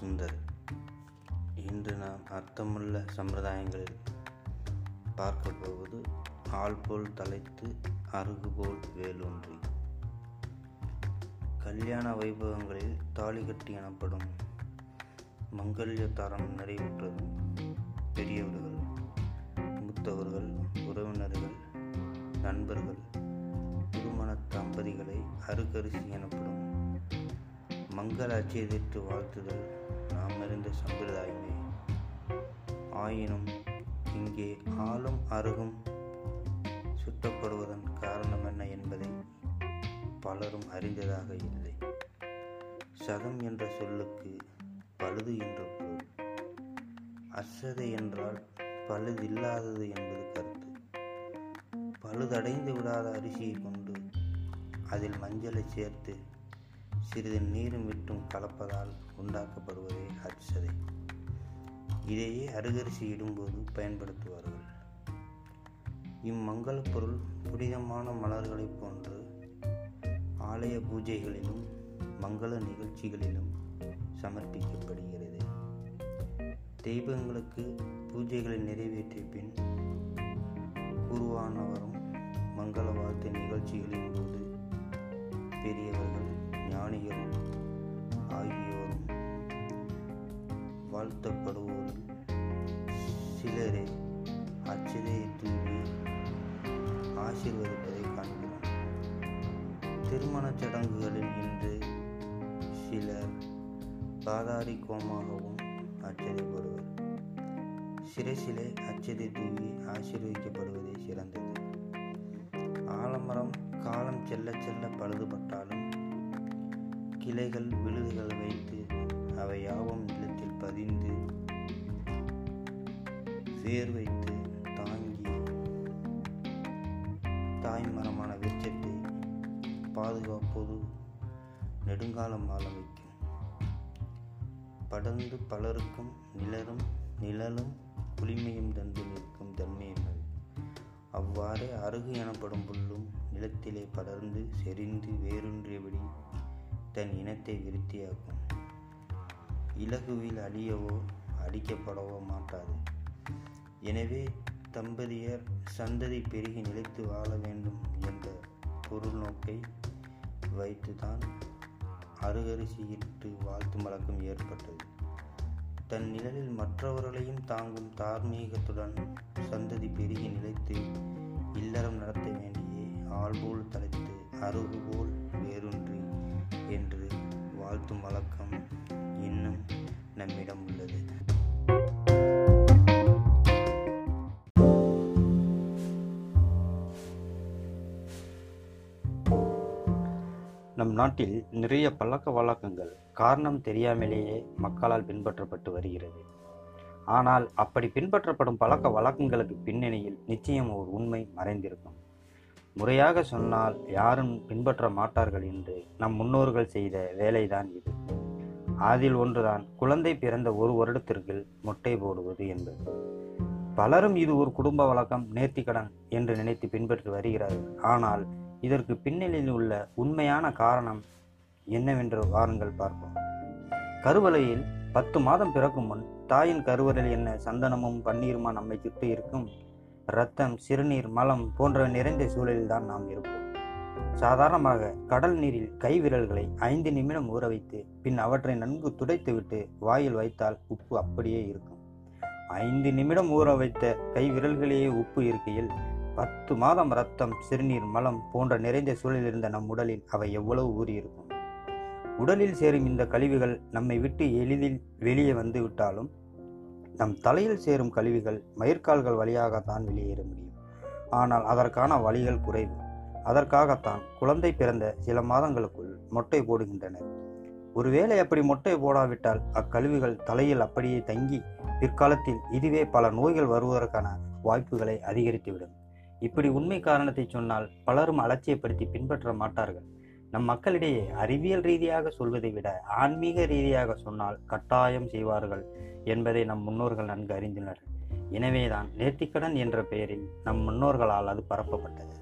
சுந்தர் இன்று நாம் அர்த்தமுள்ள சம்பிரதாயங்களில் பார்க்க போவது ஆள் போல் தலைத்து அருகு போல் வேலூன்றி. கல்யாண வைபவங்களில் தாலி கட்டி எனப்படும் மங்கல்ய தரம் நிறைவுற்றதும் பெரியவர்கள் மூத்தவர்கள் உறவினர்கள் நண்பர்கள் திருமண தம்பதிகளை அருகரிசி எனப்படும் மங்கள அச்செதிர்த்து வாழ்த்துதல். நாம் அறிந்த சம்பிரதாயமே. ஆயினும் இங்கே ஆளும் அருகும் சுட்டப்படுவதன் காரணம் என்ன என்பதை பலரும் அறிந்ததாக இல்லை. சதம் என்ற சொல்லுக்கு பழுது என்ற பொருள். அசதை என்றால் பழுதில்லாதது என்பது கருத்து. பழுதடைந்து விடாத அரிசியை கொண்டு அதில் மஞ்சளை சேர்த்து சிறிது நீரும் விட்டும் கலப்பதால் உண்டாக்கப்படுவதே அச்சதை இதையே அருகரிசி இடும்போது பயன்படுத்துவார்கள். இம்மங்கள பொருள் புனிதமான மலர்களைப் போன்று ஆலய பூஜைகளிலும் மங்கள நிகழ்ச்சிகளிலும் சமர்ப்பிக்கப்படுகிறது. தெய்வங்களுக்கு பூஜைகளை நிறைவேற்றிய பின் குருவானவரும் மங்கள வாழ்த்து நிகழ்ச்சிகளின் போது பெரியவர்கள் ஞானிகளும் ஆகியோரும் வாழ்த்தப்படுவோரில் சிலரே அச்சதையை தூவி ஆசீர்வதிப்பதை காண்கிறோம். திருமணச் சடங்குகளில் இன்று சிலர் பாதாரி கோமாகவும் அச்சதைப்படுவர் சிறைசிலே அச்சதை தூவி ஆசீர்வதிக்கப்படுவதே சிறந்தது. ஆலமரம் காலம் செல்ல செல்ல பழுதுபட்டாலும் கிளைகள் விழுதுகள் வைத்து அவை யாவும் நிலத்தில் பதிந்து வேர் வைத்து தாங்கி தாய்மரமான வெச்சத்தை பாதுகாப்போது நெடுங்காலம் வாழ வைக்கும். படர்ந்து பலருக்கும் நிலரும் நிழலும் குளிமையும் தந்து நிற்கும் தன்மையும் அவ்வாறே அருகு எனப்படும் புல்லும் நிலத்திலே படர்ந்து செறிந்து வேரூன்றியபடி தன் இனத்தை விருத்தியாக்கும். இலகுவில் அழியவோ அடிக்கப்படவோ மாட்டாது. எனவே தம்பதியர் சந்ததி பெருகி நிலைத்து வாழ வேண்டும் என்ற பொருள் நோக்கை வைத்துதான் அருகரிசியிட்டு வாழ்த்து வழக்கம் ஏற்பட்டது. தன் நிழலில் மற்றவர்களையும் தாங்கும் தார்மீகத்துடன் சந்ததி பெருகி நிலைத்து இல்லறம் நடத்த வேண்டிய ஆள்போல் தலைத்து அருகு போல் வாழ்த்தும் வழக்கம் இன்னும் நம்மிடம் உள்ளது. நம் நாட்டில் நிறைய பழக்க வழக்கங்கள் காரணம் தெரியாமலேயே மக்களால் பின்பற்றப்பட்டு வருகிறது. ஆனால் அப்படி பின்பற்றப்படும் பழக்க வழக்கங்களுக்கு பின்னணியில் நிச்சயம் ஒரு உண்மை மறைந்திருக்கும். முறையாக சொன்னால் யாரும் பின்பற்ற மாட்டார்கள் என்று நம் முன்னோர்கள் செய்த வேலைதான் இது. அதில் ஒன்றுதான் குழந்தை பிறந்த ஒரு வருடத்திற்கு மொட்டை போடுவது என்பது. பலரும் இது ஒரு குடும்ப வழக்கம் நேர்த்திக்கடன் என்று நினைத்து பின்பற்றி வருகிறார்கள். ஆனால் இதற்கு பின்னணியில் உள்ள உண்மையான காரணம் என்னவென்று வாருங்கள் பார்ப்போம். கருவலையில் பத்து மாதம் பிறக்கும் முன் தாயின் கருவறையில் என்ன சந்தனமும் பன்னீருமா நம்மை சுற்றி இருக்கும்? ரத்தம் சிறுநீர் மலம் போன்ற நிறைந்த சூழலில்தான் நாம் இருப்போம். சாதாரணமாக கடல் நீரில் கை விரல்களை ஐந்து நிமிடம் ஊற வைத்து பின் அவற்றை நன்கு துடைத்துவிட்டு வாயில் வைத்தால் உப்பு அப்படியே இருக்கும். ஐந்து நிமிடம் ஊற வைத்த கை விரல்களையே உப்பு இருக்கையில் பத்து மாதம் ரத்தம் சிறுநீர் மலம் போன்ற நிறைந்த சூழலில் இருந்த நம் உடலில் அவை எவ்வளவு ஊறியிருக்கும் உடலில் சேரும் இந்த கழிவுகள் நம்மை விட்டு எளிதில் வெளியே வந்து விட்டாலும் நம் தலையில் சேரும் கழிவுகள் மயிர்கால்கள் வழியாகத்தான் வெளியேற முடியும். ஆனால் அதற்கான வழிகள் குறைவு. அதற்காகத்தான் குழந்தை பிறந்த சில மாதங்களுக்குள் மொட்டை போடுகின்றனர் ஒருவேளை அப்படி மொட்டை போடாவிட்டால் அக்கழிவுகள் தலையில் அப்படியே தங்கி பிற்காலத்தில் இதுவே பல நோய்கள் வருவதற்கான வாய்ப்புகளை அதிகரித்துவிடும். இப்படி உண்மை காரணத்தை சொன்னால் பலரும் அலட்சியப்படுத்தி பின்பற்ற மாட்டார்கள். நம் மக்களிடையே அறிவியல் ரீதியாக சொல்வதை விட ஆன்மீக ரீதியாக சொன்னால் கட்டாயம் செய்வார்கள் என்பதை நம் முன்னோர்கள் நன்கு அறிந்துள்ளனர். எனவேதான் நேர்த்திக்கடன் என்ற பெயரில் நம் முன்னோர்களால் அது பரப்பப்பட்டது.